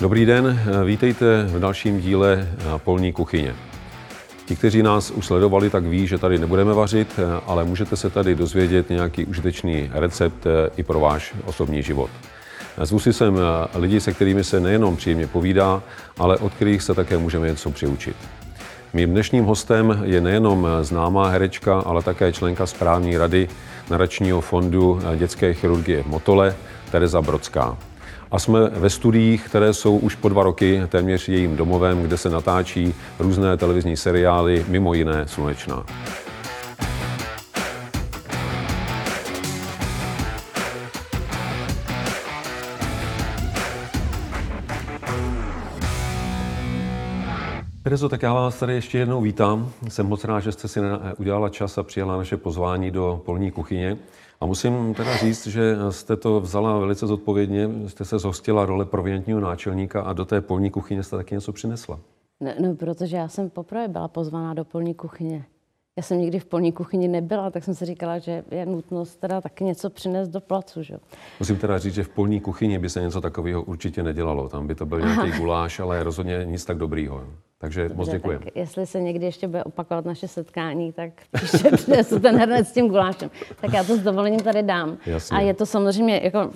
Dobrý den, vítejte v dalším díle Polní kuchyně. Ti, kteří nás už sledovali, tak ví, že tady nebudeme vařit, ale můžete se tady dozvědět nějaký užitečný recept i pro váš osobní život. Zvu si sem lidi, se kterými se nejenom příjemně povídá, ale od kterých se také můžeme něco přiučit. Mým dnešním hostem je nejenom známá herečka, ale také členka správní rady nadačního fondu dětské chirurgie v Motole, Tereza Brodská. A jsme ve studiích, které jsou už po dva roky téměř jejím domovem, kde se natáčí různé televizní seriály, mimo jiné Slunečná. Terezo, tak já vás tady ještě jednou vítám. Jsem moc rád, že jste si udělala čas a přijala naše pozvání do polní kuchyně. A musím teda říct, že jste to vzala velice zodpovědně, jste se zhostila role provientního náčelníka a do té polní kuchyně jste taky něco přinesla. No, no protože já jsem poprvé byla pozvaná do polní kuchyně. Já jsem nikdy v polní kuchyni nebyla, tak jsem si říkala, že je nutnost teda taky něco přinést do placu. Že? Musím teda říct, že v polní kuchyni by se něco takového určitě nedělalo. Tam by to byl nějaký guláš, ale rozhodně nic tak dobrýho. Takže Dobře, moc děkujeme. Jestli se někdy ještě bude opakovat naše setkání, tak přinesu ten hrnec s tím gulášem. Tak já to s dovolením tady dám. Jasně. A je to samozřejmě jako,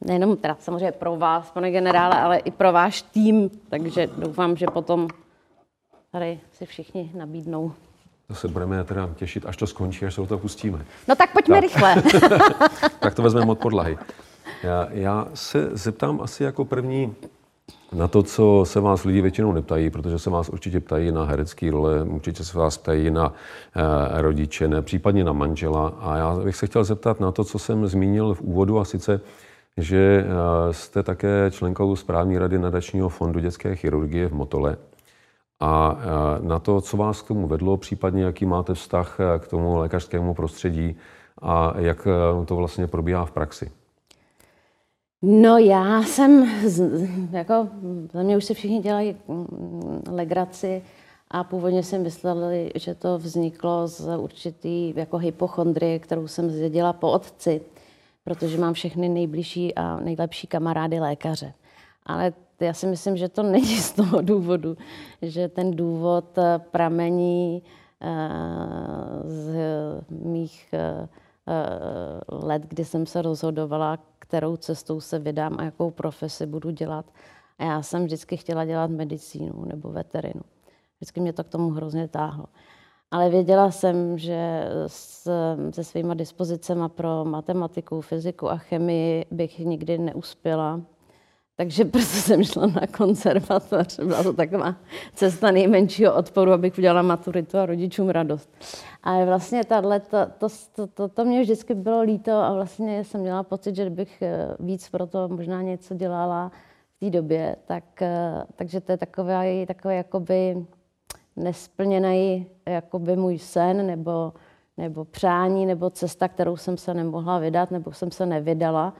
nejenom teda samozřejmě pro vás, pane generále, ale i pro váš tým. Takže doufám, že potom tady si všichni nabídnou. To se budeme teda těšit, až to skončí, až se to pustíme. No tak pojďme tak. rychle. tak to vezmeme od podlahy. Já, já se zeptám asi jako první, na to, co se vás lidi většinou neptají, protože se vás určitě ptají na herecké role, určitě se vás ptají na eh, rodiče, ne, případně na manžela. A já bych se chtěl zeptat na to, co jsem zmínil v úvodu, a sice, že eh, jste také členkou správní rady nadačního fondu dětské chirurgie v Motole. A eh, na to, co vás k tomu vedlo, případně jaký máte vztah eh, k tomu lékařskému prostředí a jak eh, to vlastně probíhá v praxi. No já jsem, jako za mě už se všichni dělají mm, legraci a původně jsem myslela, že to vzniklo z určitý jako hypochondrie, kterou jsem zjedila po otci, protože mám všechny nejbližší a nejlepší kamarády lékaře. Ale já si myslím, že to není z toho důvodu, že ten důvod pramení eh, z mých eh, let, kdy jsem se rozhodovala, kterou cestou se vydám a jakou profesi budu dělat. A já jsem vždycky chtěla dělat medicínu nebo veterinu. Vždycky mě to k tomu hrozně táhlo. Ale věděla jsem, že s, se svýma dispozicema pro matematiku, fyziku a chemii bych nikdy neuspěla. Takže prostě jsem šla na konzervatoř. Byla to taková cesta nejmenšího odporu, abych udělala maturitu a rodičům radost. Ale vlastně tahle, to, to, to, to, to mě vždycky bylo líto a vlastně jsem měla pocit, že bych eh, víc pro to možná něco dělala v té době. Tak, eh, takže to je takový, takový jakoby nesplněný jakoby můj sen nebo, nebo přání nebo cesta, kterou jsem se nemohla vydat nebo jsem se nevydala.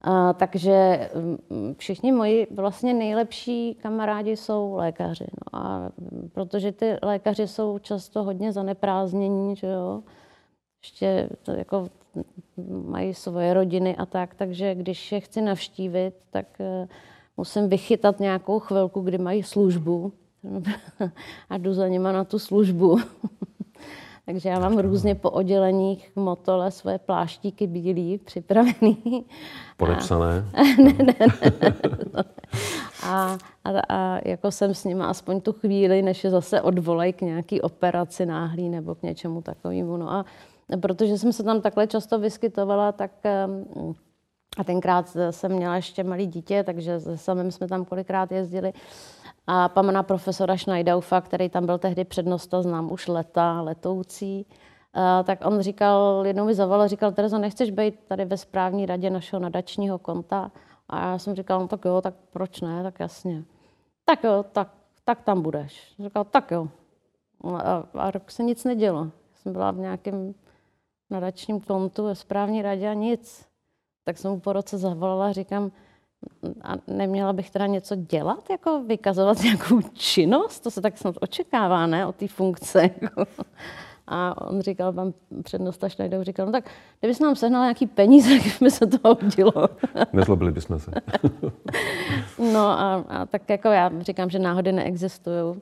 A, takže mm, všichni moji vlastně nejlepší kamarádi jsou lékaři. No a protože ty lékaři jsou často hodně zaneprázdnění, že jo, ještě jako mají svoje rodiny a tak, takže když je chci navštívit, tak uh, musím vychytat nějakou chvilku, kdy mají službu a jdu za nima na tu službu. Takže já mám různě po odděleních motole svoje pláštíky bílý připravený. Podepsané? A, ne, ne, ne, ne. A, a, a jako jsem s nimi aspoň tu chvíli, než je zase odvolej k nějaký operaci náhlý nebo k něčemu takovému. No a protože jsem se tam takhle často vyskytovala, tak a tenkrát jsem měla ještě malý dítě, takže se samým jsme tam kolikrát jezdili. A pana profesora Schneidaufa, který tam byl tehdy přednosta, znám už leta, letoucí, tak on říkal, jednou mi zavolal, říkal, Terezo, nechceš být tady ve správní radě našeho nadačního konta? A já jsem říkal, no tak jo, tak proč ne, tak jasně. Tak jo, tak, tak tam budeš. Říkal, tak jo. A, a rok se nic nedělo. Jsem byla v nějakém nadačním kontu ve správní radě a nic. Tak jsem mu po roce zavolala a říkám, a neměla bych teda něco dělat, jako vykazovat nějakou činnost? To se tak snad očekává, ne, o té funkce. Jako. A on říkal, pan přednosta Šnajdou říkal, no tak kdybys nám sehnal nějaký peníze, tak by se to hodilo. Nezlobili bychom se. no a, a, tak jako já říkám, že náhody neexistují,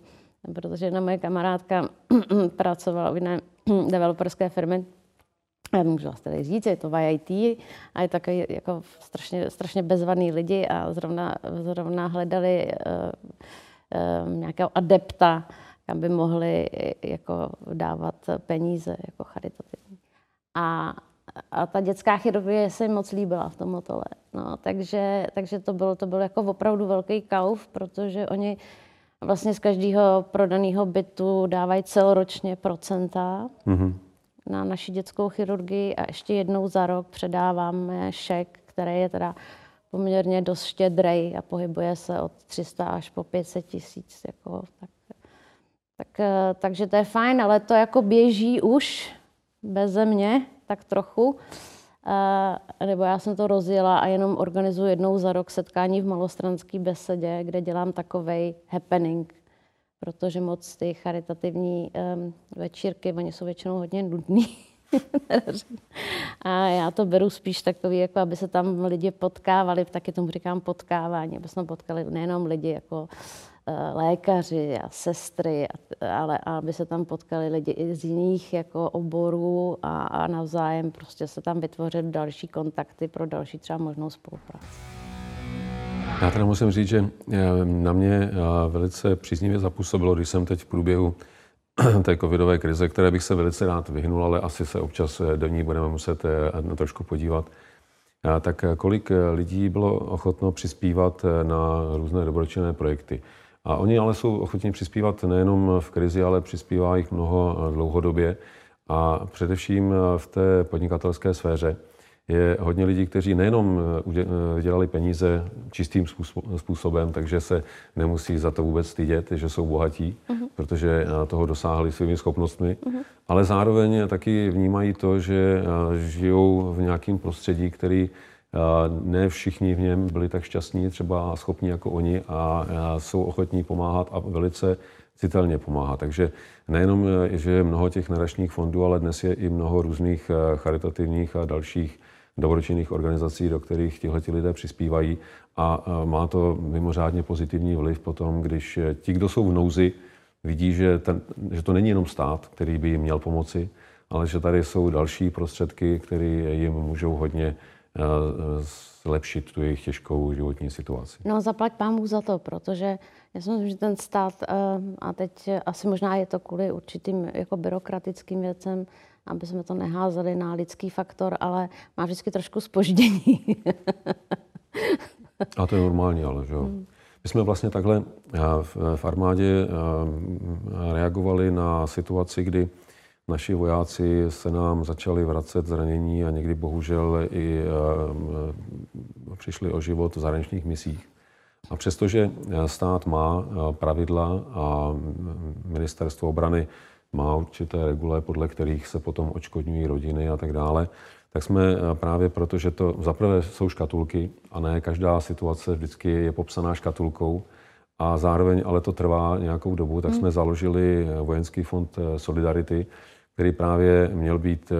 protože jedna moje kamarádka pracovala v jiné developerské firmy, já můžu vás tady říct, je to v IT a je takový jako strašně, strašně bezvadný lidi a zrovna, zrovna hledali uh, uh, nějakého adepta, kam by mohli jako dávat peníze jako charitativní. A, a ta dětská chirurgie se moc líbila v tom motole. No, takže, takže to bylo, to bylo jako opravdu velký kauf, protože oni vlastně z každého prodaného bytu dávají celoročně procenta. Mm-hmm na naši dětskou chirurgii a ještě jednou za rok předáváme šek, který je teda poměrně dost štědrej a pohybuje se od 300 až po 500 tisíc. Jako, tak, tak, eh, takže to je fajn, ale to jako běží už bez mě, tak trochu. Uh, nebo já jsem to rozjela a jenom organizuji jednou za rok setkání v malostranské besedě, kde dělám takovej happening protože moc ty charitativní um, večírky, oni jsou většinou hodně nudný. a já to beru spíš takový, jako aby se tam lidi potkávali, taky tomu říkám potkávání, aby jsme potkali nejenom lidi jako uh, lékaři a sestry, ale aby se tam potkali lidi i z jiných jako oborů a, a navzájem prostě se tam vytvořit další kontakty pro další třeba možnou spolupráci. Já teda musím říct, že eh, na mě eh, velice příznivě zapůsobilo, když jsem teď v průběhu té covidové krize, které bych se velice rád vyhnul, ale asi se občas eh, do ní budeme muset trošku podívat, tak kolik lidí bylo ochotno přispívat na různé dobročinné projekty. A oni ale jsou ochotní přispívat nejenom v krizi, ale přispívá jich mnoho dlouhodobě. A především v té podnikatelské sféře je hodně lidí, kteří nejenom eh, eh, dělali peníze čistým způsobem, takže se nemusí za to vůbec stydět, že jsou bohatí, uh-huh. protože eh, toho dosáhli svými schopnostmi, uh-huh. ale zároveň taky vnímají to, že žijou v nějakém prostředí, který ne všichni v něm byli tak šťastní, třeba schopní jako oni a jsou ochotní pomáhat a velice citelně pomáhat. Takže nejenom, že je mnoho těch nadačních fondů, ale dnes je i mnoho různých charitativních a dalších dobročinných organizací, do kterých tihleti lidé přispívají a má to mimořádně pozitivní vliv potom, když ti, kdo jsou v nouzi, vidí, že, ten, že to není jenom stát, který by jim měl pomoci, ale že tady jsou další prostředky, které jim můžou hodně zlepšit tu jejich těžkou životní situaci. No zaplať pámu za to, protože já si myslím, že ten stát, a teď asi možná je to kvůli určitým jako byrokratickým věcem, aby jsme to neházeli na lidský faktor, ale má vždycky trošku spoždění. A to je normální, ale že jo. Hmm. My jsme vlastně takhle eh, v armádě eh, reagovali na situaci, kdy naši vojáci se nám začali vracet zranění a někdy bohužel i eh, přišli o život v zahraničních misích. A přestože stát má pravidla a ministerstvo obrany má určité regule, podle kterých se potom očkodňují rodiny a tak dále, tak jsme eh, právě proto, že to zaprvé jsou škatulky a ne každá situace vždycky je popsaná škatulkou a zároveň ale to trvá nějakou dobu, tak hmm. jsme založili eh, Vojenský fond eh, Solidarity, který právě měl být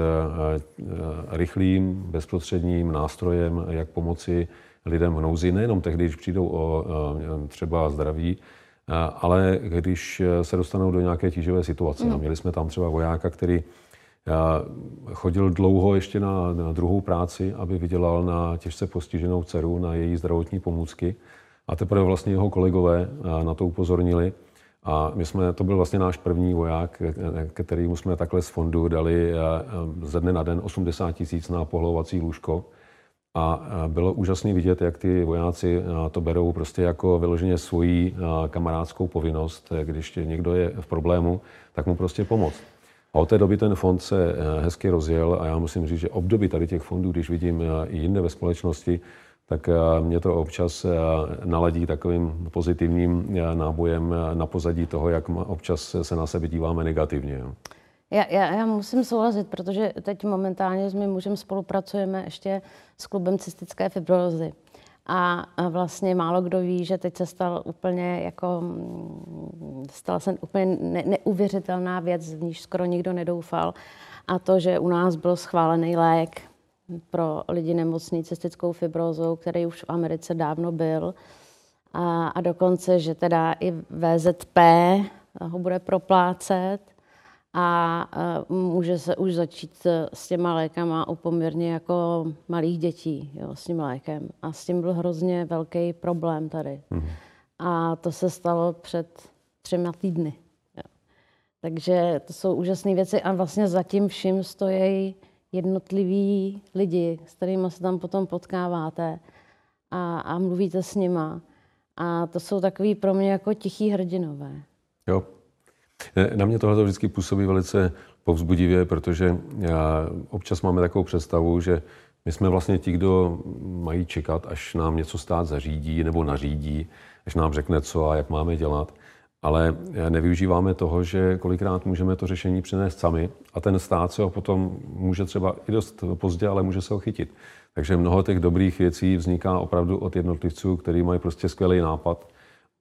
rychlým, bezprostředním nástrojem, jak pomoci lidem v nouzi, nejenom tehdy, když přijdou o třeba zdraví, ale když se dostanou do nějaké tíživé situace. No. Měli jsme tam třeba vojáka, který chodil dlouho ještě na, na druhou práci, aby vydělal na těžce postiženou dceru, na její zdravotní pomůcky. A teprve vlastně jeho kolegové na to upozornili. A my jsme, to byl vlastně náš první voják, kterýmu jsme takhle z fondu dali ze dne na den 80 tisíc na pohlovací lůžko. A bylo úžasné vidět, jak ty vojáci to berou prostě jako vyloženě svoji kamarádskou povinnost. Když někdo je v problému, tak mu prostě pomoct. A od té doby ten fond se e, hezky rozjel a já musím říct, že období tady těch fondů, když vidím e, i jinde ve společnosti, tak mě to občas naladí takovým pozitivním nábojem na pozadí toho, jak občas se na sebe díváme negativně. Já, já, já musím souhlasit, protože teď momentálně s mým mužem spolupracujeme ještě s klubem cystické fibrozy. A vlastně málo kdo ví, že teď se stal úplně jako, mm, stala se úplně ne, neuvěřitelná věc, v níž skoro nikdo nedoufal. A to, že u nás byl schválený lék pro lidi nemocný cystickou fibrózou, který už v Americe dávno byl. A, a dokonce, že teda i VZP ho bude proplácet a může se už začít s těma lékama u poměrně jako malých dětí jo, s tím lékem. A s tím byl hrozně velký problém tady. Mm. A to se stalo před třema týdny. Jo. Takže to jsou úžasné věci a vlastně zatím vším stojí jednotliví lidi, s kterými se tam potom potkáváte a, a mluvíte s nima. A to jsou takový pro mě jako tichý hrdinové. Jo. Na mě tohle vždycky působí velice povzbudivě, protože já občas máme takovou představu, že my jsme vlastně ti, kdo mají čekat, až nám něco stát zařídí nebo nařídí, až nám řekne, co a jak máme dělat. Ale nevyužíváme toho, že kolikrát můžeme to řešení přinést sami a ten stát se ho potom může třeba i dost pozdě, ale může se ho chytit. Takže mnoho těch dobrých věcí vzniká opravdu od jednotlivců, kteří mají prostě skvělý nápad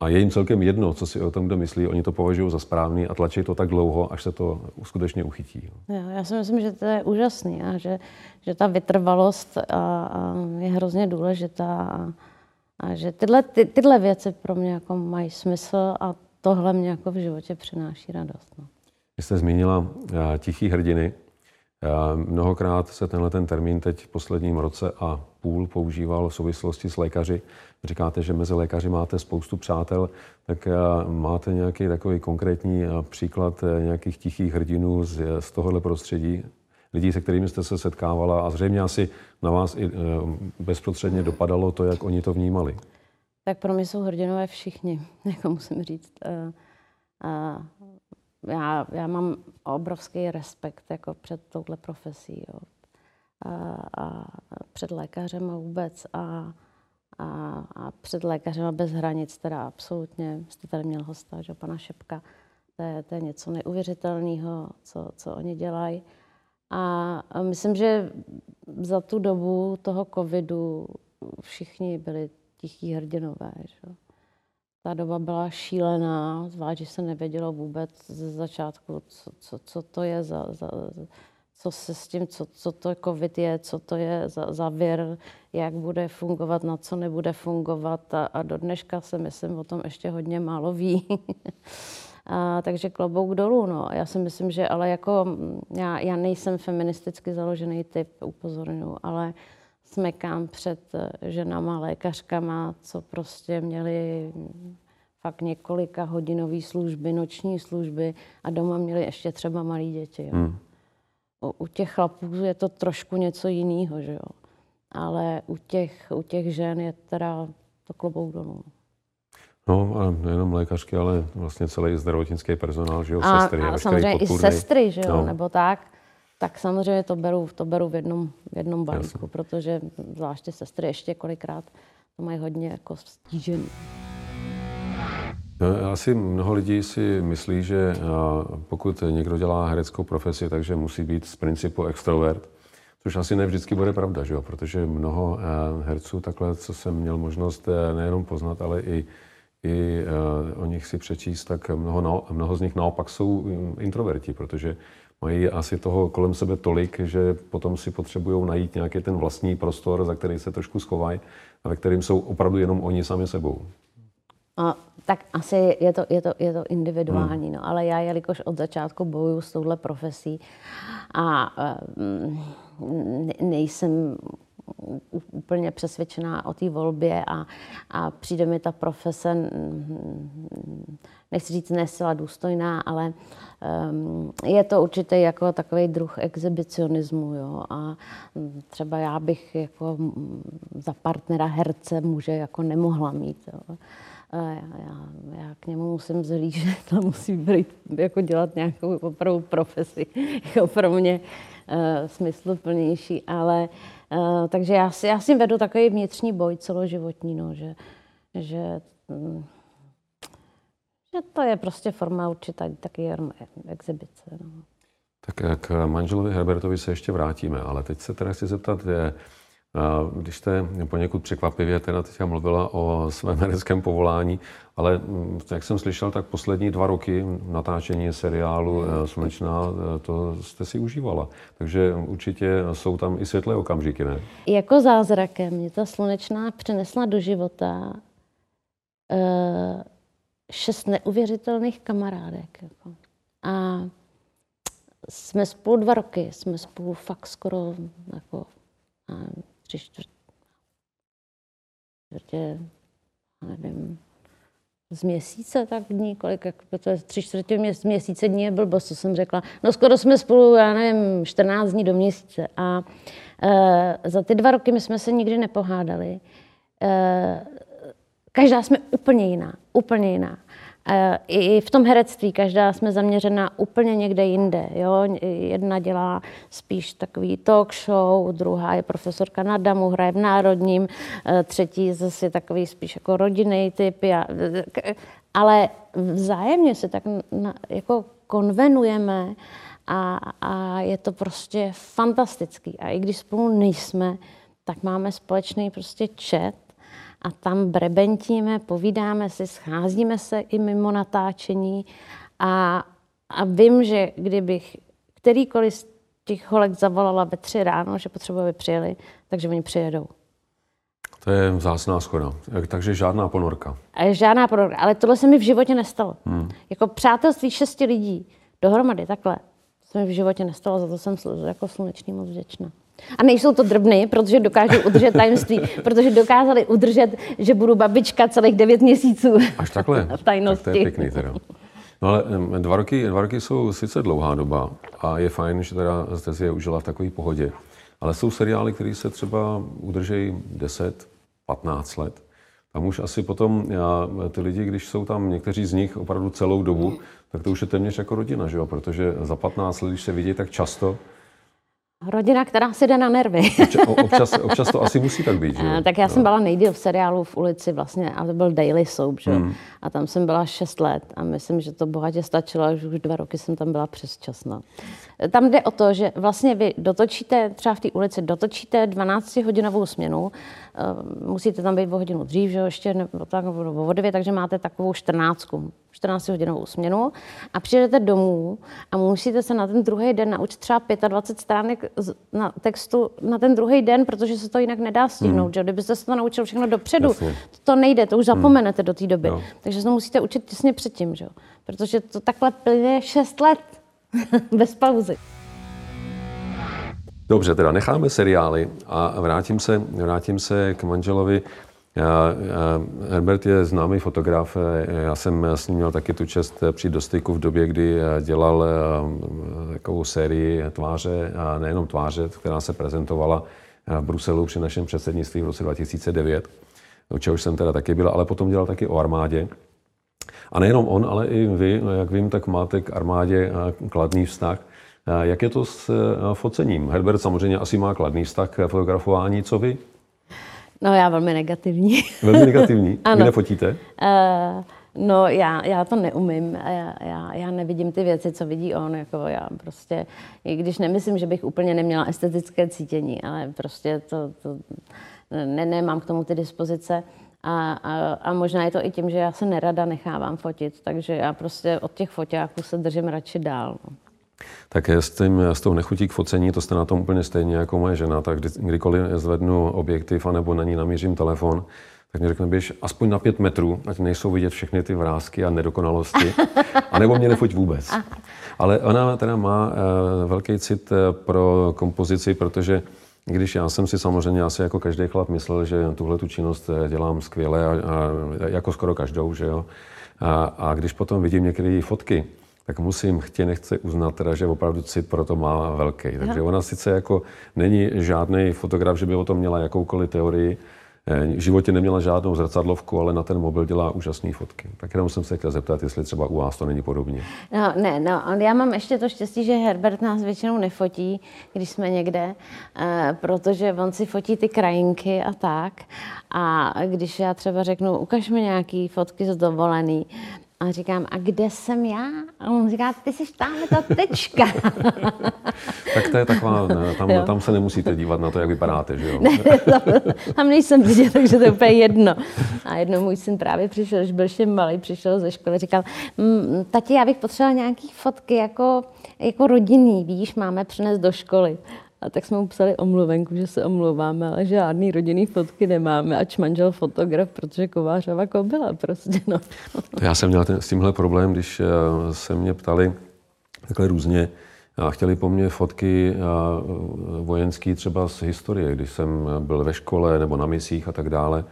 a je jim celkem jedno, co si o tom kdo myslí. Oni to považují za správný a tlačí to tak dlouho, až se to skutečně uchytí. Jo, já si myslím, že to je úžasný a že, že ta vytrvalost a, a je hrozně důležitá a, a že tyhle, ty, tyhle věci pro mě jako mají smysl a tohle mě jako v životě přináší radost. No. Vy jste zmínila tichý hrdiny. Mnohokrát se tenhle ten termín teď v posledním roce a půl používal v souvislosti s lékaři. Říkáte, že mezi lékaři máte spoustu přátel, tak máte nějaký takový konkrétní příklad nějakých tichých hrdinů z, z tohohle prostředí? Lidí, se kterými jste se setkávala a zřejmě asi na vás i bezprostředně dopadalo to, jak oni to vnímali. Tak pro mě jsou hrdinové všichni, jako musím říct. Já, já mám obrovský respekt jako před touhle profesí. Jo. A, a před lékařem a vůbec. A, a, a před lékařem bez hranic, teda absolutně. Jste tady měl hosta, že pana Šepka. To je, to je něco neuvěřitelného, co, co oni dělají. A, a myslím, že za tu dobu toho covidu všichni byli tichí hrdinové. Že? Ta doba byla šílená, zvlášť, že se nevědělo vůbec ze začátku, co, co, co to je za, za, co se s tím, co, co to COVID je, co to je za, za vir, jak bude fungovat, na co nebude fungovat. A, a do dneška se, myslím, o tom ještě hodně málo ví. a, takže klobouk dolů. No. Já si myslím, že ale jako, já, já nejsem feministicky založený typ, upozorňuji, ale smekám před eh, ženama, lékařkama, co prostě měli fakt několika hodinové služby, noční služby a doma měli ještě třeba malé děti. Jo. Hmm. U, těch chlapů je to trošku něco jiného, že jo. Ale u těch, u těch žen je teda to klobou dolů. No, a nejenom lékařky, ale vlastně celý zdravotnický personál, že jo, a, sestry. A samozřejmě podpůrný. i sestry, že jo, no. nebo tak tak samozřejmě to beru, to beru v jednom, v jednom balíku, protože zvláště sestry ještě kolikrát to mají hodně jako stížený. No, asi mnoho lidí si myslí, že pokud někdo dělá hereckou profesi, takže musí být z principu extrovert, což asi ne vždycky bude pravda, že jo? protože mnoho herců, takhle, co jsem měl možnost e, nejenom poznat, ale i, i o nich si přečíst, tak mnoho, mnoho z nich naopak jsou introverti, protože mají asi toho kolem sebe tolik, že potom si potřebují najít nějaký ten vlastní prostor, za který se trošku schovají a ve kterým jsou opravdu jenom oni sami sebou. A, tak asi je to, je to, je to individuální, hmm. no, ale já, jelikož od začátku bojuju s touhle profesí a um, nejsem úplně přesvědčená o té volbě a, a přijde mi ta profese, nechci říct nesila důstojná, ale um, je to určitě jako takový druh exhibicionismu. Jo? A třeba já bych jako za partnera herce muže jako nemohla mít. Jo? Já, já, já k němu musím zhlížet to musí být, jako dělat nějakou opravdu profesi jako pro mě uh, smysluplnější, ale uh, takže já si, já si vedu takový vnitřní boj celoživotní, no, že, že, um, že to je prostě forma určitá taky exibice. No. Tak k manželovi Herbertovi se ještě vrátíme, ale teď se teda chci zeptat, je, Když jste poněkud překvapivě teda teďka mluvila o svém hereckém povolání, ale jak jsem slyšel, tak poslední dva roky natáčení seriálu eh, Slunečná, eh, to jste si užívala. Takže určitě jsou tam i světlé okamžiky, ne? Jako zázrakem mě ta Slunečná přinesla do života uh, šest neuvěřitelných kamarádek. Jako. A jsme spolu dva roky, jsme spolu fakt skoro jako tři čtvrtě, čtvrtě nevím, z měsíce tak dní, kolik, jak to je tři čtvrtě měs, měsíce dní je blbost, co jsem řekla. No skoro jsme spolu, já nevím, 14 dní do měsíce. A e, za ty dva roky my jsme se nikdy nepohádali. E, každá jsme úplně jiná, úplně jiná. I v tom herectví každá jsme zaměřena úplně někde jinde. Jo? Jedna dělá spíš takový talk show, druhá je profesorka na Damu, hraje v Národním, e, třetí zase takový spíš jako rodinný typ. Ale vzájemně se tak na, jako konvenujeme a, a je to prostě fantastický. A i když spolu nejsme, tak máme společný prostě chat a tam brebentíme, povídáme si, scházíme se i mimo natáčení a, a vím, že kdybych kterýkoliv z těch holek zavolala ve tři ráno, že potřebuje, aby přijeli, takže oni přijedou. To je vzácná schoda. Takže žádná ponorka. A žádná ponorka. Ale tohle se mi v životě nestalo. Hmm. Jako přátelství šesti lidí dohromady takhle se mi v životě nestalo, za to jsem jako slunečný moc vděčná. A nejsou to drobny, protože dokážou udržet tajemství, protože dokázali udržet, že budu babička celých devět měsíců. Až takhle? v tajnosti. Tak to je pěkný teda. No ale dva roky, dva roky jsou sice dlouhá doba a je fajn, že teda jste si je užila v takové pohodě. Ale jsou seriály, které se třeba udržejí 10, 15 let. Tam už asi potom já, ty lidi, když jsou tam někteří z nich opravdu celou dobu, tak to už je téměř jako rodina, že jo? Protože za 15 let, když se vidí tak často, Rodina, která si jde na nervy. občas, občas to asi musí tak být, že? Tak já jsem byla nejdíl v seriálu v ulici vlastně, a to byl Daily Soap, že? Hmm. A tam jsem byla 6 let a myslím, že to bohatě stačilo, že už dva roky jsem tam byla přes časná. Tam jde o to, že vlastně vy dotočíte, třeba v té ulici, dotočíte 12-hodinovou směnu, musíte tam být o hodinu dřív, že ještě nebo tak, nebo o 9, takže máte takovou 14, 14-hodinovou směnu a přijdete domů a musíte se na ten druhý den naučit třeba 25 stránek na textu na ten druhý den, protože se to jinak nedá stihnout. Hmm. Že? Kdybyste se to naučil všechno dopředu, Jasně. to nejde, to už hmm. zapomenete hmm. do té doby. Jo. Takže se to musíte učit těsně předtím, že? protože to takhle plyne 6 let. Bez pauzy. Dobře, teda necháme seriály a vrátím se, vrátím se k manželovi. Herbert je známý fotograf. Já jsem s ním měl taky tu čest přijít do styku v době, kdy dělal eh, takovou sérii tváře, a nejenom tváře, která se prezentovala v Bruselu při našem předsednictví v roce 2009, u čehož jsem teda taky byl, ale potom dělal taky o armádě. A nejenom on, ale i vy, jak vím, tak máte k armádě eh, kladný vztah. Eh, jak je to s eh, focením? Herbert samozřejmě asi má kladný vztah k fotografování, co vy? No já velmi negativní. Velmi negativní? ano. Vy nefotíte? Uh, no já, já to neumím. Já, já, já nevidím ty věci, co vidí on. Jako já prostě, i když nemyslím, že bych úplně neměla estetické cítění, ale prostě to, to ne, nemám k tomu ty dispozice. A, a, a možná je to i tím, že já se nerada nechávám fotit, takže já prostě od těch foťáků se držím radši dál. Tak s, tím, s tou nechutí k focení, to jste na tom úplně stejně jako moje žena, tak kdy, kdykoliv zvednu objektiv anebo na ní namířím telefon, tak mi řekne, běž aspoň na pět metrů, ať nejsou vidět všechny ty vrázky a nedokonalosti, anebo mě nefoť vůbec. Ale ona teda má uh, velký cit uh, pro kompozici, protože když já jsem si samozřejmě asi jako každý chlap myslel, že tuhle tu činnost eh, dělám skvěle a, a jako skoro každou, že jo. A, a když potom vidím některé fotky, tak musím chtě nechce uznat, teda, že opravdu cit pro to má velký. Takže ona sice jako není žádný fotograf, že by o tom měla jakoukoliv teorii, Eh, v životě neměla žádnou zrcadlovku, ale na ten mobil dělá úžasné fotky. Tak jenom jsem se chtěl zeptat, jestli třeba u vás to není podobně. No, ne, no, já mám ještě to štěstí, že Herbert nás většinou nefotí, když jsme někde, eh, protože on si fotí ty krajinky a tak. A když já třeba řeknu, ukaž mi nějaký fotky z dovolený, A říkám, a kde jsem já? A on říká, ty jsi tam ta tečka. tak to je taková, tam, tam se nemusíte dívat na to, jak vypadáte, že jo? tam nejsem vidět, takže to je úplně jedno. A jednou můj syn právě přišel, když byl ještě malý, přišel ze školy, říkal, mm, tati, já bych potřeboval nějaký fotky jako, jako rodinný, víš, máme přinést do školy. A tak jsme mu psali omluvenku, že se omlouváme, ale žádný rodinný fotky nemáme, ač manžel fotograf, protože Kovářova kobila prostě, no. To já jsem měl ten, s tímhle problém, když eh, se mě ptali takhle různě, a chtěli po mně fotky eh, vojenský třeba z historie, když jsem byl ve škole nebo na misích a tak dále.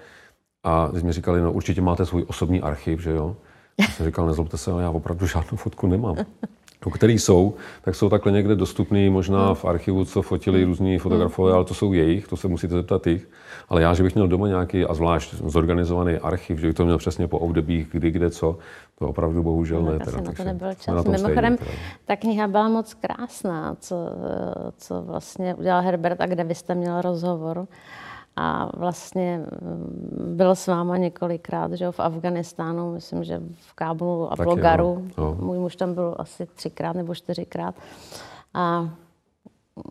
A když mi říkali, no určitě máte svůj osobní archiv, že jo? Já jsem říkal, nezlobte se, ale já opravdu žádnou fotku nemám který jsou, tak jsou takhle někde dostupný, možná hmm. v archivu, co fotili hmm. různí fotografové, hmm. ale to jsou jejich, to se musíte zeptat jich. Ale já, že bych měl doma nějaký, a zvlášť zorganizovaný archiv, že bych to měl přesně po obdobích, kdy, kde, co, to opravdu bohužel no, ne. Teda, na to nebyl čas. Mimochodem, ta kniha byla moc krásná, co, co vlastně udělal Herbert a kde vy jste měl rozhovor a vlastně mm, byl s váma několikrát, že jo, v Afganistánu, myslím, že v Kábulu a v Logaru. No. Můj muž tam byl asi třikrát nebo čtyřikrát. A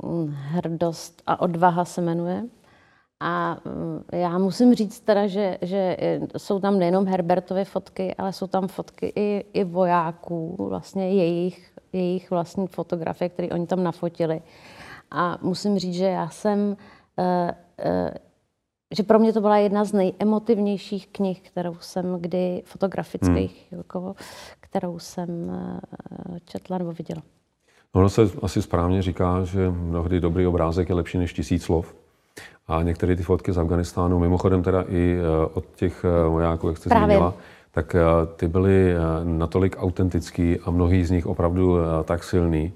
mm, hrdost a odvaha se jmenuje. A mm, já musím říct teda, že, že jsou tam nejenom Herbertovy fotky, ale jsou tam fotky i, i vojáků, vlastně jejich, jejich vlastní fotografie, které oni tam nafotili. A musím říct, že já jsem uh, uh, že pro mě to byla jedna z nejemotivnějších knih, kterou jsem kdy fotografických, hmm. jako, kterou jsem eh, četla nebo viděla. Ono se asi správně říká, že mnohdy dobrý obrázek je lepší než tisíc slov. A některé ty fotky z Afganistánu, mimochodem teda i eh, od těch eh, vojáků, jak jste Právě. zmínila, tak ty byly natolik autentický a mnohý z nich opravdu tak silný,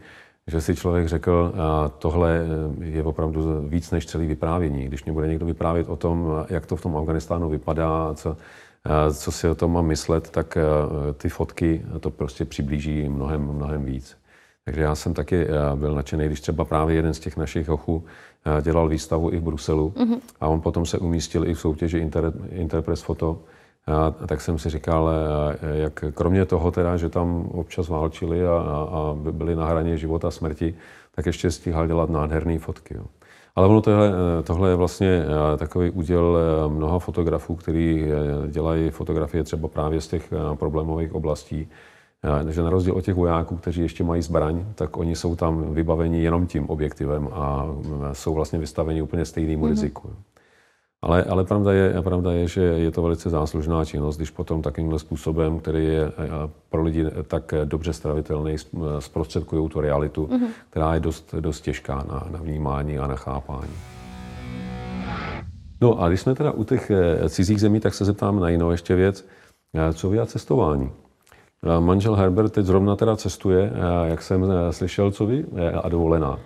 že si člověk řekl, tohle je opravdu víc než celý vyprávění. Když mě bude někdo vyprávět o tom, jak to v tom Afganistánu vypadá, co, co si o tom mám myslet, tak ty fotky to prostě přiblíží mnohem, mnohem víc. Takže já jsem taky byl nadšený, když třeba právě jeden z těch našich ochů dělal výstavu i v Bruselu mm-hmm. a on potom se umístil i v soutěži Inter, Interpress Photo, a, tak jsem si říkal, e, jak kromě toho teda, že tam občas válčili a, a byli na hraně života a smrti, tak ještě stíhal dělat nádherné fotky. Jo. Ale ono tohle, e, tohle je vlastně e, takový úděl mnoha fotografů, kteří dělají fotografie třeba právě z těch problémových oblastí, že na rozdíl od těch vojáků, kteří ještě mají zbraň, tak oni jsou tam vybaveni jenom tím objektivem a jsou vlastně vystaveni úplně stejnému mm-hmm. riziku. Ale, ale pravda, je, pravda je, že je to velice záslužná činnost, když potom takovýmhle způsobem, který je eh, pro lidi tak dobře stravitelný, zprostředkují tu realitu, mm-hmm. která je dost, dost těžká na, na vnímání a na chápání. No a když jsme teda u těch eh, cizích zemí, tak se zeptám na jinou ještě věc. Eh, co vy a cestování? Manžel Herbert teď zrovna teda cestuje, jak jsem slyšel, co vy, a dovolená.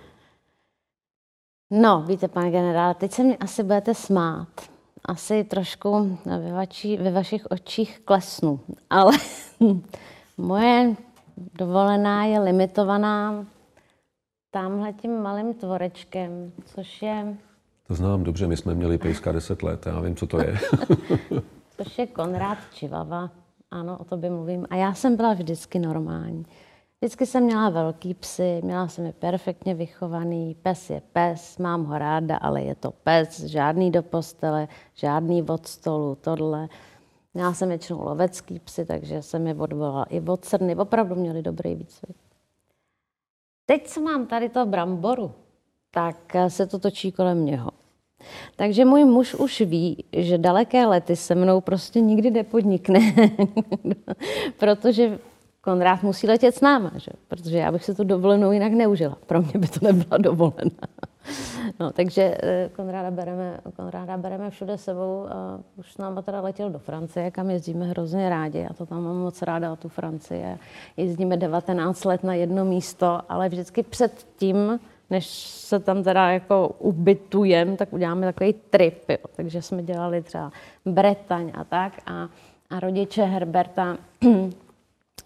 No, víte, pane generále, teď se mě asi budete smát. Asi trošku ve, vači, ve vašich očích klesnu, ale moje dovolená je limitovaná tamhle tím malým tvorečkem, což je... To znám dobře, my jsme měli pejska 10 let, já vím, co to je. což je Konrád Čivava, ano, o to by mluvím. A já jsem byla vždycky normální. Vždycky jsem měla velký psy, měla jsem je perfektně vychovaný. Pes je pes, mám ho ráda, ale je to pes, žádný do postele, žádný od stolu, tohle. Měla jsem většinou lovecký psy, takže jsem je odvolala i od srny. Opravdu měli dobrý výcvik. Teď, co mám tady to bramboru, tak se to točí kolem něho. Takže můj muž už ví, že daleké lety se mnou prostě nikdy nepodnikne, protože Konrád musí letět s náma, že? protože já bych si tu dovolenou jinak neužila. Pro mě by to nebyla dovolená. No, takže eh, Konráda bereme, Konráda bereme všude sebou. A už s náma teda letěl do Francie, kam jezdíme hrozně rádi. Já to tam mám moc ráda, tu Francii. Jezdíme 19 let na jedno místo, ale vždycky před tím, než se tam teda jako ubytujeme, tak uděláme takový trip. Jo. Takže jsme dělali třeba Bretaň a tak. A, a rodiče Herberta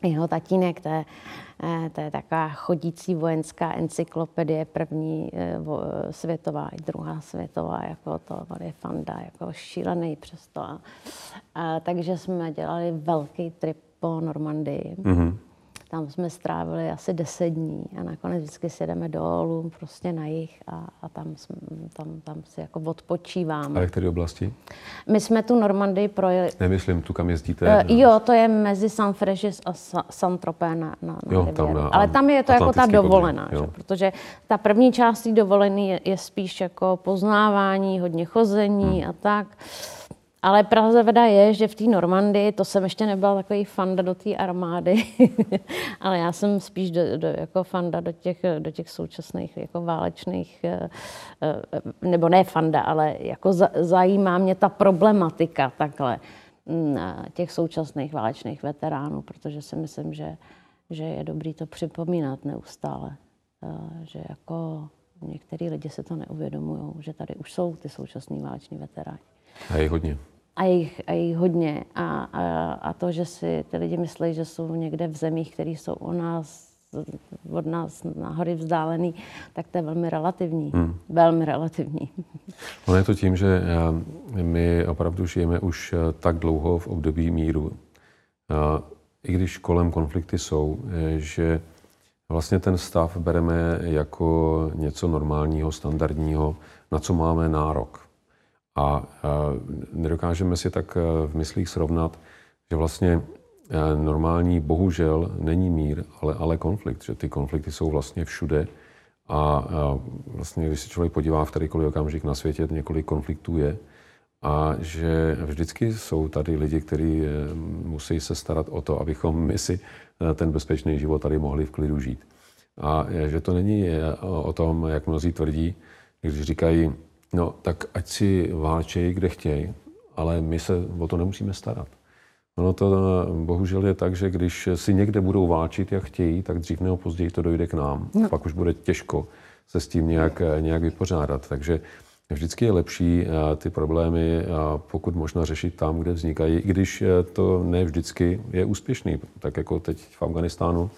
jeho tatínek, to je, eh, to je taková chodící vojenská encyklopedie, první eh, světová i druhá světová, jako to je fanda, jako šílený přesto. A, a, takže jsme dělali velký trip po Normandii. Mm-hmm. Tam jsme strávili asi deset dní a nakonec vždycky si jdeme dolů, prostě na jich a, a tam, jsme, tam, tam si jako odpočíváme. A jak které oblasti? My jsme tu Normandii projeli. Nemyslím, tu kam jezdíte. Uh, jo, to je mezi San Frešis a San Tropez na, na, na jo, tam na, Ale tam je to jako ta dovolená, že? protože ta první část dovolený je, je spíš jako poznávání, hodně chození hmm. a tak. Ale pravda je, že v té Normandii, to jsem ještě nebyla takový fanda do té armády, ale já jsem spíš do, do, jako fanda do těch, do těch současných jako válečných, eh, eh, nebo ne fanda, ale jako za, zajímá mě ta problematika takhle mm, těch současných válečných veteránů, protože si myslím, že, že je dobrý to připomínat neustále, eh, že jako některý lidi se to neuvědomují, že tady už jsou ty současní váleční veteráni. A je hodně a jich, a jich hodně. A, a, a to, že si ty lidi myslí, že jsou někde v zemích, které jsou u nás, od nás nahory vzdálený, tak to je velmi relativní. Hmm. Velmi relativní. Ono je to tím, že eh, my opravdu žijeme už eh, tak dlouho v období míru, eh, i když kolem konflikty jsou, že vlastně ten stav bereme jako něco normálního, standardního, na co máme nárok. A nedokážeme si tak e, v myslích srovnat, že vlastně e, normální bohužel není mír, ale, ale konflikt, že ty konflikty jsou vlastně všude. A, vlastně, když se člověk podívá v kterýkoliv okamžik na světě, několik konfliktů je. A že vždycky jsou tady lidi, kteří e, musí se starat o to, abychom my si ten bezpečný život tady mohli v klidu žít. A že to není o tom, jak mnozí tvrdí, když říkají, No, tak ať si válčejí, kde chtějí, ale my se o to nemusíme starat. Ono to bohužel je tak, že když si někde budou válčit, jak chtějí, tak dřív nebo později to dojde k nám. No. Pak už bude těžko se s tím nějak, nějak vypořádat. Takže vždycky je lepší eh, ty problémy eh, pokud možno řešit tam, kde vznikají, i když eh, to ne vždycky je úspěšný. Tak jako teď v Afganistánu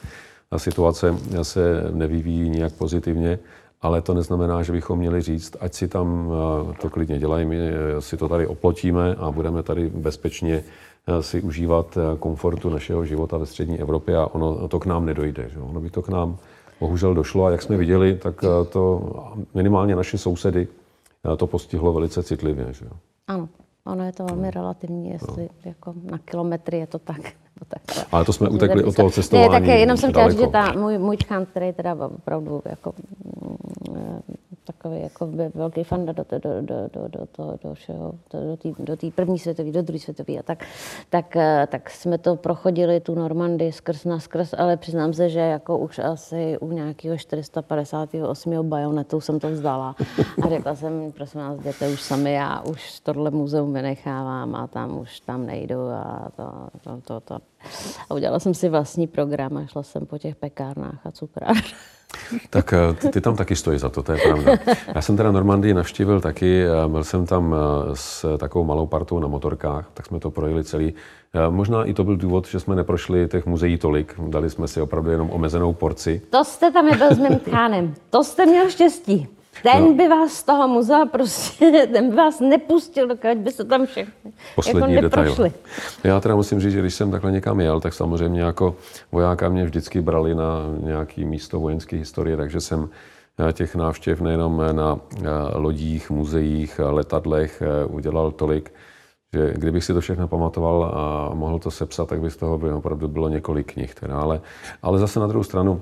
ta situace se nevyvíjí nějak pozitivně, ale to neznamená, že bychom měli říct, ať si tam eh, to klidně dělají, my eh, si to tady oplotíme a budeme tady bezpečně eh, si užívat komfortu našeho života ve střední Evropě a ono to k nám nedojde. Že? Ono by to k nám bohužel došlo a jak jsme viděli, tak to minimálně naše sousedy to postihlo velice citlivě. Že? Ano, ono je to velmi relativní, jestli no. jako na kilometry je to tak. tak Ale to jsme utekli od toho cestování. Ne, tak jenom jsem chtěla říct, že ta, můj, můj čkán, který teda opravdu jako mm, takový jako by velký fan do, do, do, do, do, do, do všeho, do, do té první světové, do druhé světové a tak, tak, eh, tak jsme to prochodili tu Normandy skrz na skrz, ale přiznám se, že jako už asi u nějakého 458. bajonetu jsem to vzdala a řekla jsem, prosím vás, jděte už sami, já už tohle muzeum vynechávám a tam už tam nejdu a to, to, to, to. A udělala jsem si vlastní program a šla jsem po těch pekárnách a cukrách. Tak eh, ty tam taky stojí za to, to je pravda. Já jsem teda Normandii navštívil taky, byl jsem tam eh, s takovou malou partou na motorkách, tak jsme to projeli celý. Eh, možná i to byl důvod, že jsme neprošli těch muzeí tolik, dali jsme si opravdu jenom omezenou porci. To jste tam nebyl s mým tchánem, to jste měl štěstí. Ten no. by vás z toho muzea prostě, ten by vás nepustil, dokud by se tam všechny Poslední jako detail. Já teda musím říct, že když jsem takhle někam jel, tak samozřejmě jako vojáka mě vždycky brali na nějaký místo vojenské historie, takže jsem eh, těch návštěv nejenom na eh, lodích, muzeích, letadlech eh, udělal tolik, že kdybych si to všechno pamatoval a mohl to sepsat, tak by z toho by opravdu bylo několik knih. Teda. Ale, ale zase na druhou stranu,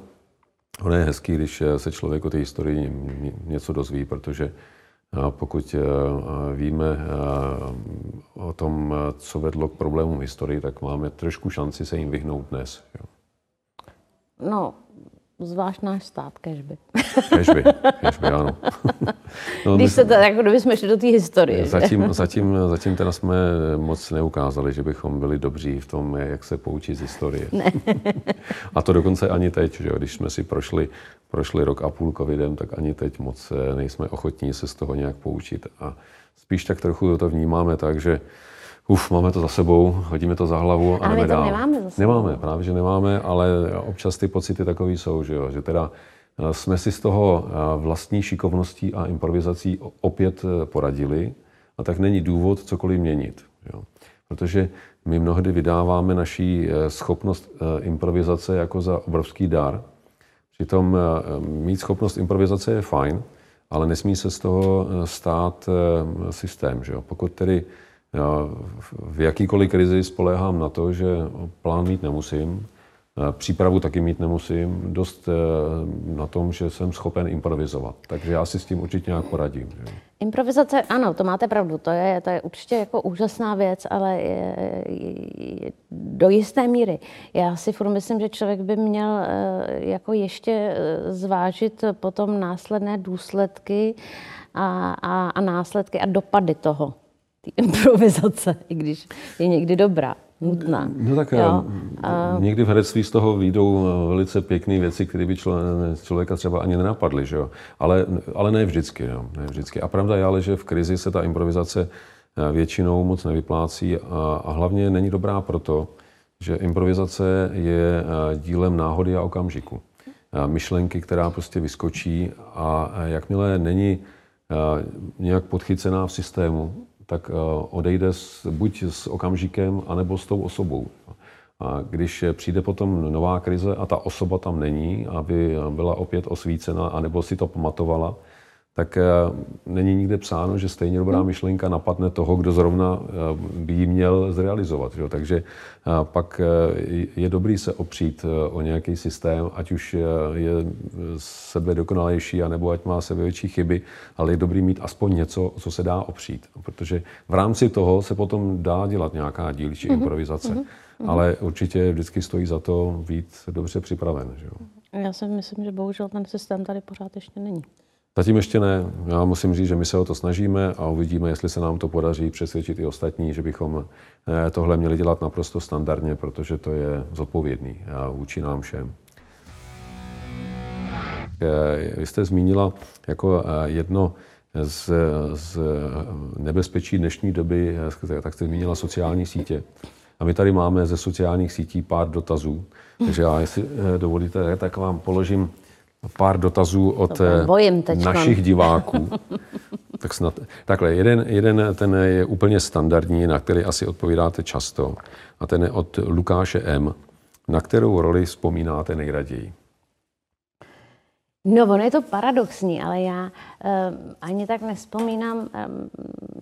Ono je hezký, když eh, se člověk o té historii něco dozví, protože eh, pokud eh, víme o tom, co vedlo k problémům historii, tak máme trošku šanci se jim vyhnout dnes. No, Zvlášť náš stát, kežby. Kežby, kežby, ano. No, Když se to, jako kdyby jsme šli do té historie. Zatím, zatím, zatím teda jsme moc neukázali, že bychom byli dobří v tom, jak se poučit z historie. Ne. A to dokonce ani teď, že když jsme si prošli, prošli rok a půl covidem, tak ani teď moc eh, nejsme ochotní se z toho nějak poučit. A spíš tak trochu to vnímáme tak, že uf, máme to za sebou, hodíme to za hlavu a ale jdeme dál. nemáme za sebou. Nemáme, právě, že nemáme, ale občas ty pocity takový jsou, že, jo, že teda jsme si z toho eh, vlastní šikovností a improvizací opět eh, poradili a tak není důvod cokoliv měnit. Jo. protože my mnohdy vydáváme naší eh, schopnost eh, improvizace jako za obrovský dar. Přitom mít schopnost improvizace je fajn, ale nesmí se z toho stát systém. Že jo? Pokud tedy v jakýkoliv krizi spoléhám na to, že plán mít nemusím, Přípravu taky mít nemusím, dost eh, na tom, že jsem schopen improvizovat. Takže já si s tím určitě nějak poradím. Že? Improvizace, ano, to máte pravdu, to je, to je určitě jako úžasná věc, ale je, je, do jisté míry. Já si furt myslím, že člověk by měl eh, jako ještě eh, zvážit potom následné důsledky a, a, a následky a dopady toho, improvizace, i když je někdy dobrá nutná. No tak jo. A... někdy v herectví z toho výjdou eh, velice pěkné věci, které by člověka třeba ani nenapadly, že jo? Ale, ale ne vždycky, jo? ne vždycky. A pravda je ale, že v krizi se ta improvizace eh, většinou moc nevyplácí a, a hlavně není dobrá proto, že improvizace je eh, dílem náhody a okamžiku. Myšlenky, která prostě vyskočí a jakmile není nějak podchycená v systému, tak eh, odejde s, buď s okamžikem, anebo s tou osobou. A když přijde potom nová krize a ta osoba tam není, aby byla opět osvícena, anebo si to pamatovala, tak eh, není nikde psáno, že stejně dobrá hmm. myšlenka napadne toho, kdo zrovna eh, by ji měl zrealizovat. Že? Takže eh, pak je dobrý se opřít o nějaký systém, ať už je sebe dokonalejší, anebo ať má sebe větší chyby, ale je dobrý mít aspoň něco, co se dá opřít. Protože v rámci toho se potom dá dělat nějaká dílčí mm-hmm. improvizace. Mm-hmm. Ale určitě vždycky stojí za to být dobře připraven. Že? Já si myslím, že bohužel ten systém tady pořád ještě není. Zatím ještě ne. Já musím říct, že my se o to snažíme a uvidíme, jestli se nám to podaří přesvědčit i ostatní, že bychom eh, tohle měli dělat naprosto standardně, protože to je zodpovědný vůči nám všem. Eh, vy jste zmínila jako eh, jedno z, z nebezpečí dnešní doby, tak jste zmínila sociální sítě. A my tady máme ze sociálních sítí pár dotazů, takže já, jestli dovolíte, tak vám položím pár dotazů od eh, našich diváků. tak snad, takhle, jeden, jeden ten je úplně standardní, na který asi odpovídáte často. A ten je od Lukáše M. Na kterou roli vzpomínáte nejraději? No, ono je to paradoxní, ale já uh, ani tak nevzpomínám, um,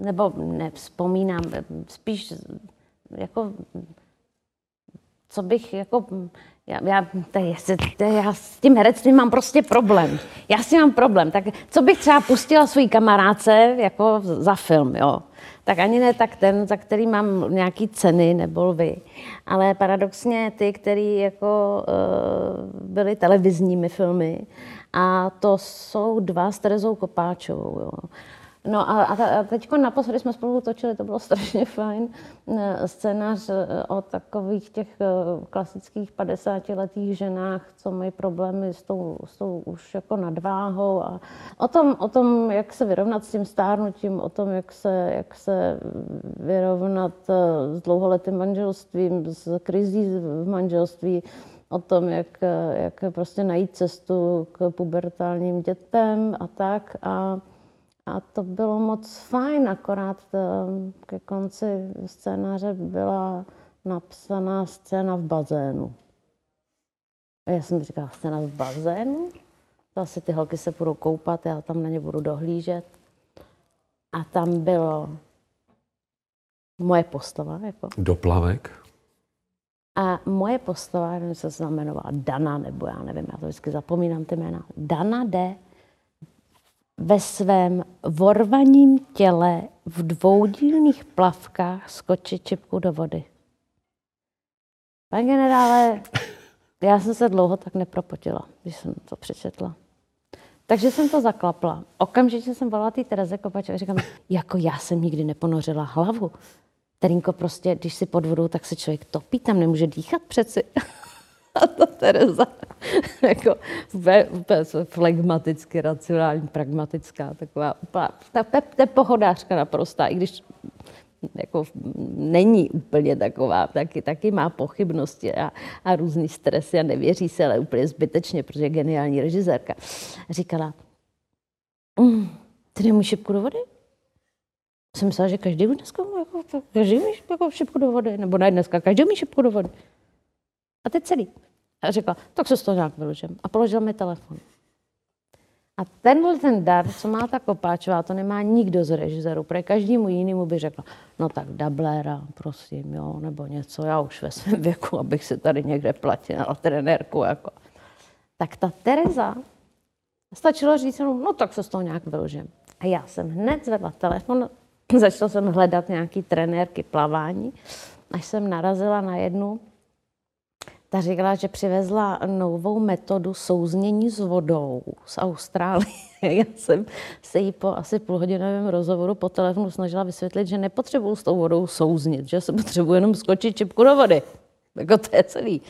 nebo nevzpomínám, spíš jako, co bych jako já, já, to je, já s tím herectvím mám prostě problém. Já si mám problém. Tak co bych třeba pustila svojí kamarádce jako za film, jo? Tak ani ne tak ten, za který mám nějaký ceny, nebo vy. Ale paradoxně ty, který jako uh, byly televizními filmy. A to jsou dva s Terezou Kopáčovou. Jo. No a, a teď naposledy jsme spolu točili, to bylo strašně fajn, eh, scénář eh, o takových těch eh, klasických 50-letých ženách, co mají problémy s tou, s tou už jako nadváhou a o tom, o tom, jak se vyrovnat s tím stárnutím, o tom, jak se, jak se vyrovnat s dlouholetým manželstvím, s krizí v manželství, o tom, jak, jak prostě najít cestu k pubertálním dětem a tak. A a to bylo moc fajn, akorát ehm, ke konci scénáře byla napsaná scéna v bazénu. A já jsem říkala, scéna v bazénu? Zase ty holky se budou koupat, já tam na ně budu dohlížet. A tam bylo moje postava. Jako. Doplavek? A moje postava, nevím, se znamenovala Dana, nebo já nevím, já to vždycky zapomínám ty jména. Dana jde ve svém vorvaním těle v dvoudílných plavkách skočit čipku do vody. Pane generále, já jsem se dlouho tak nepropotila, když jsem to přečetla. Takže jsem to zaklapla. Okamžitě jsem volala té Tereze Kopačové a říkám, jako já jsem nikdy neponořila hlavu. Terinko, prostě, když si pod vodou, tak se člověk topí, tam nemůže dýchat přeci. A to Tereza jako úplně flegmaticky, racionální, pragmatická, taková ta, ta, ta pohodářka naprostá, i když jako není úplně taková, taky, taky má pochybnosti a, a různý stresy a nevěří se, ale úplně zbytečně, protože je geniální režisérka. Říkala, mm, ty nemůžeš šipku do vody? Jsem myslela, že každý už dneska jako každý umí jako šipku do vody, nebo ne dneska, každý umí šipku do vody. A teď celý. A řekla, tak se z toho nějak vyložím. A položil mi telefon. A tenhle ten dar, co má ta Kopáčová, to nemá nikdo z režisérů, protože každému jinému by řekla, no tak dablera, prosím, jo, nebo něco, já už ve svém věku, abych si tady někde platila trenérku, jako. Tak ta Tereza, stačilo říct, no, no tak se z toho nějak vyložím. A já jsem hned zvedla telefon, začala jsem hledat nějaký trenérky plavání, až jsem narazila na jednu, ta říkala, že přivezla novou metodu souznění s vodou z Austrálie. Já jsem se jí po asi půlhodinovém rozhovoru po telefonu snažila vysvětlit, že nepotřebuju s tou vodou souznit, že se potřebuji jenom skočit čipku do vody. Jako to je celý.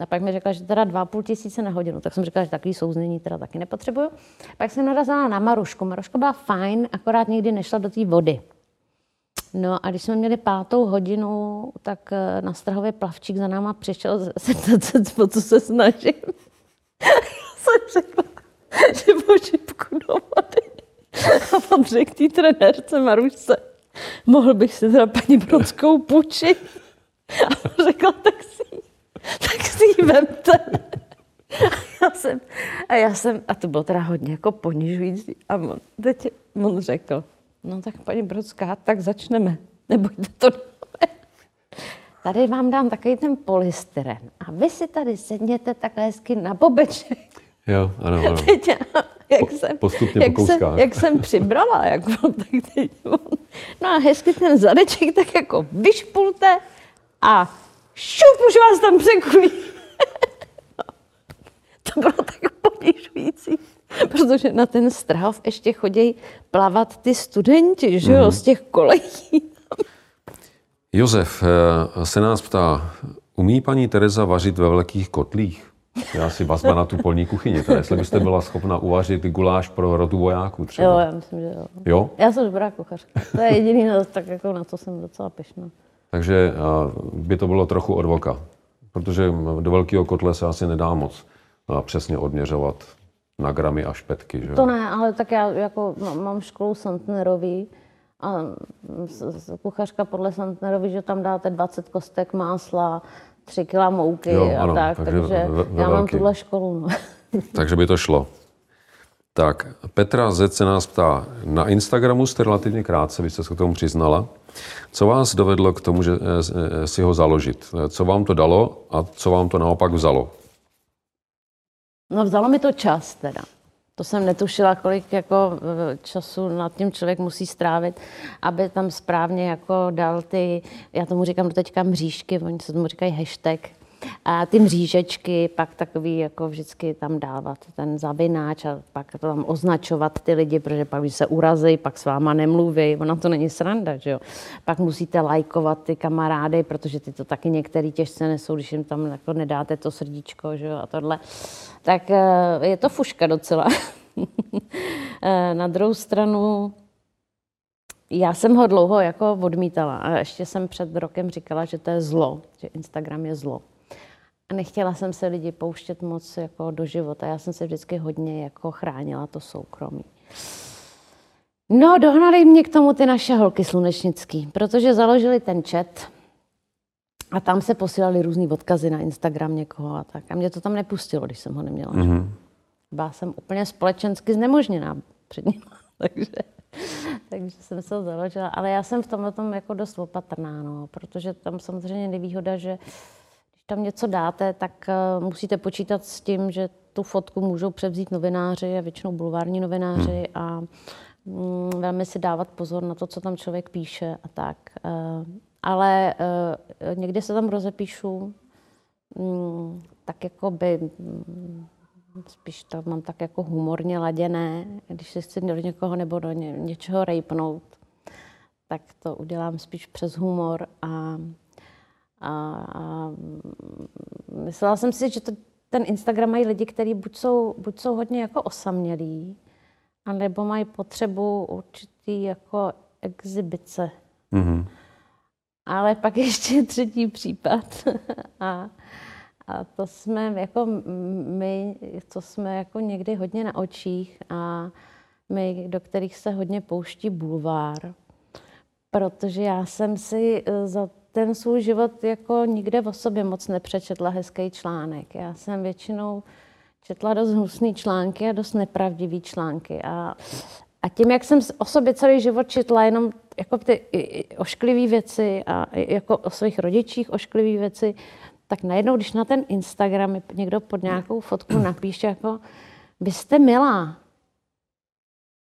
A pak mi řekla, že teda dva půl tisíce na hodinu, tak jsem říkala, že takový souznění teda taky nepotřebuju. Pak jsem narazila na Marušku. Maruška byla fajn, akorát nikdy nešla do té vody. No a když jsme měli pátou hodinu, tak eh, na Strahově plavčík za náma přišel zeptat se, o co se snažím. Jsem že po šipku do vody. A on řekl té trenérce Marušce, mohl bych si teda paní Brodskou půjčit. A řekla, tak si, tak si ji vemte. A já jsem, a já jsem, a to bylo teda hodně jako ponižující. A on, teď on řekl, No tak paní Brodská, tak začneme. Nebojte to. Tady vám dám takový ten polystyren. A vy si tady sedněte takhle hezky na bobeček. Jo, ano, ano. Teď, jak, po, jsem, postupně jak, po jsem, jak jsem přibrala, jak on, tak teď on, no a hezky ten zadeček tak jako vyšpulte a šup, už vás tam překulí. to bylo tak ponižující. Protože na ten Strahov ještě chodí plavat ty studenti, že jo, mm. z těch kolejí. Josef eh, se nás ptá, umí paní Tereza vařit ve velkých kotlích? Já si vazba na tu polní kuchyni, teda jestli byste byla schopna uvařit guláš pro rotu vojáků třeba. Jo, já myslím, že jo. Jo? Já jsem dobrá kuchařka. To je jediný, no, tak jako na to jsem docela pešná. Takže by to bylo trochu od voka, protože do velkého kotle se asi nedá moc přesně odměřovat na gramy a špetky, že? To ne, ale tak já jako mám školu Santnerový a kuchařka podle Santnerový, že tam dáte 20 kostek másla, 3 kg mouky jo, a ano, tak, takže, takže ve, ve já mám tuhle školu. No. takže by to šlo. Tak, Petra Z se nás ptá, na Instagramu jste relativně krátce, vy jste se k tomu přiznala. Co vás dovedlo k tomu, že eh, si ho založit? Co vám to dalo a co vám to naopak vzalo? No vzalo mi to čas teda. To jsem netušila, kolik jako eh, času nad tím člověk musí strávit, aby tam správně jako dal ty, já tomu říkám do teďka mřížky, oni se tomu říkají hashtag, a ty mřížečky, pak takový jako vždycky tam dávat ten zavináč a pak tam označovat ty lidi, protože pak se urazí, pak s váma nemluví, ona to není sranda, že jo. Pak musíte lajkovat ty kamarády, protože ty to taky některý těžce nesou, když jim tam jako nedáte to srdíčko, že jo, a tohle. Tak eh, je to fuška docela. Eh, na druhou stranu, já jsem ho dlouho jako odmítala a ještě jsem před rokem říkala, že to je zlo, že Instagram je zlo. A nechtěla jsem se lidi pouštět moc jako do života. Já jsem se vždycky hodně jako chránila to soukromí. No, dohnali mě k tomu ty naše holky slunečnický, protože založili ten chat a tam se posílali různý odkazy na Instagram někoho a tak. A mě to tam nepustilo, když jsem ho neměla. Mm-hmm. Byla jsem úplně společensky znemožněná před ním. takže, takže jsem se ho založila. Ale já jsem v tomhle tom jako dost opatrná, no, protože tam samozřejmě nevýhoda, že tam něco dáte, tak uh, musíte počítat s tím, že tu fotku můžou převzít novináři, a většinou bulvární novináři hmm. a um, velmi si dávat pozor na to, co tam člověk píše a tak. Uh, ale uh, někdy se tam rozepíšu um, tak jako by um, spíš to mám tak jako humorně laděné, když se chci do někoho nebo do ně, něčeho rejpnout, tak to udělám spíš přes humor a a, a myslela jsem si, že to, ten Instagram mají lidi, kteří buď jsou, buď jsou hodně jako osamělí, anebo mají potřebu určitý jako exibice. Mm-hmm. Ale pak ještě třetí případ. a, a to jsme jako my, to jsme jako někdy hodně na očích a my, do kterých se hodně pouští bulvár, protože já jsem si eh, za ten svůj život jako nikde o sobě moc nepřečetla hezký článek. Já jsem většinou četla dost hnusný články a dost nepravdivý články. A, a tím, jak jsem o sobě celý život četla jenom jako ty ošklivé věci a jako o svých rodičích ošklivé věci, tak najednou, když na ten Instagram někdo pod nějakou fotku napíše jako vy jste milá,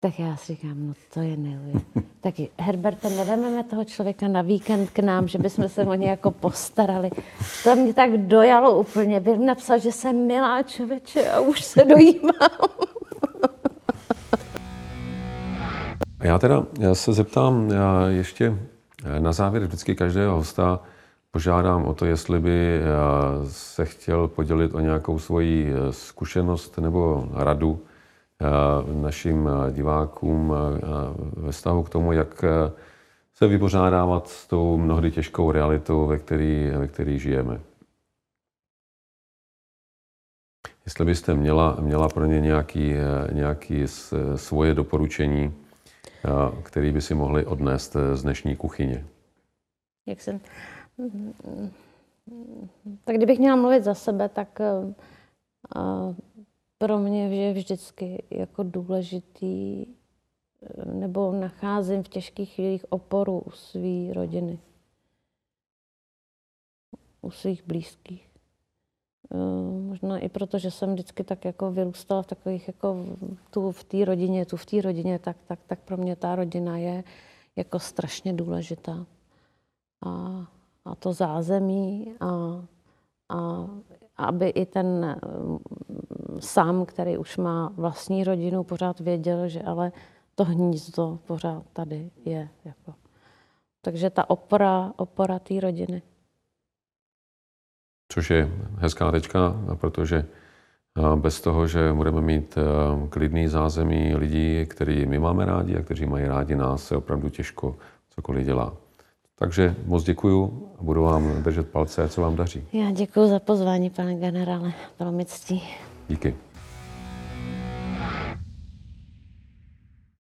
tak já si říkám, no to je miluje. Tak Herberte, nevememe toho člověka na víkend k nám, že bychom se o ně jako postarali. To mě tak dojalo úplně. Byl napsal, že jsem milá člověče a už se dojímám. Já teda já se zeptám já ještě na závěr vždycky každého hosta požádám o to, jestli by se chtěl podělit o nějakou svoji zkušenost nebo radu našim divákům ve vztahu k tomu, jak se vypořádávat s tou mnohdy těžkou realitou, ve které ve který žijeme. Jestli byste měla, měla pro ně nějaký, nějaký svoje doporučení, které by si mohli odnést z dnešní kuchyně. Jak jsem... Tak kdybych měla mluvit za sebe, tak pro mě je vždycky jako důležitý, nebo nacházím v těžkých chvílích oporu u své rodiny, u svých blízkých. Možná i proto, že jsem vždycky tak jako vyrůstala v takových jako tu v té rodině, tu v té rodině, tak, tak, tak pro mě ta rodina je jako strašně důležitá. A, a to zázemí a, a aby i ten sám, který už má vlastní rodinu, pořád věděl, že ale to hnízdo pořád tady je. Jako. Takže ta opora, opora té rodiny. Což je hezká tečka, protože bez toho, že budeme mít klidný zázemí lidí, který my máme rádi a kteří mají rádi nás, se opravdu těžko cokoliv dělá. Takže moc děkuju a budu vám držet palce, co vám daří. Já děkuji za pozvání, pane generále. Bylo mi ctí. expliquer.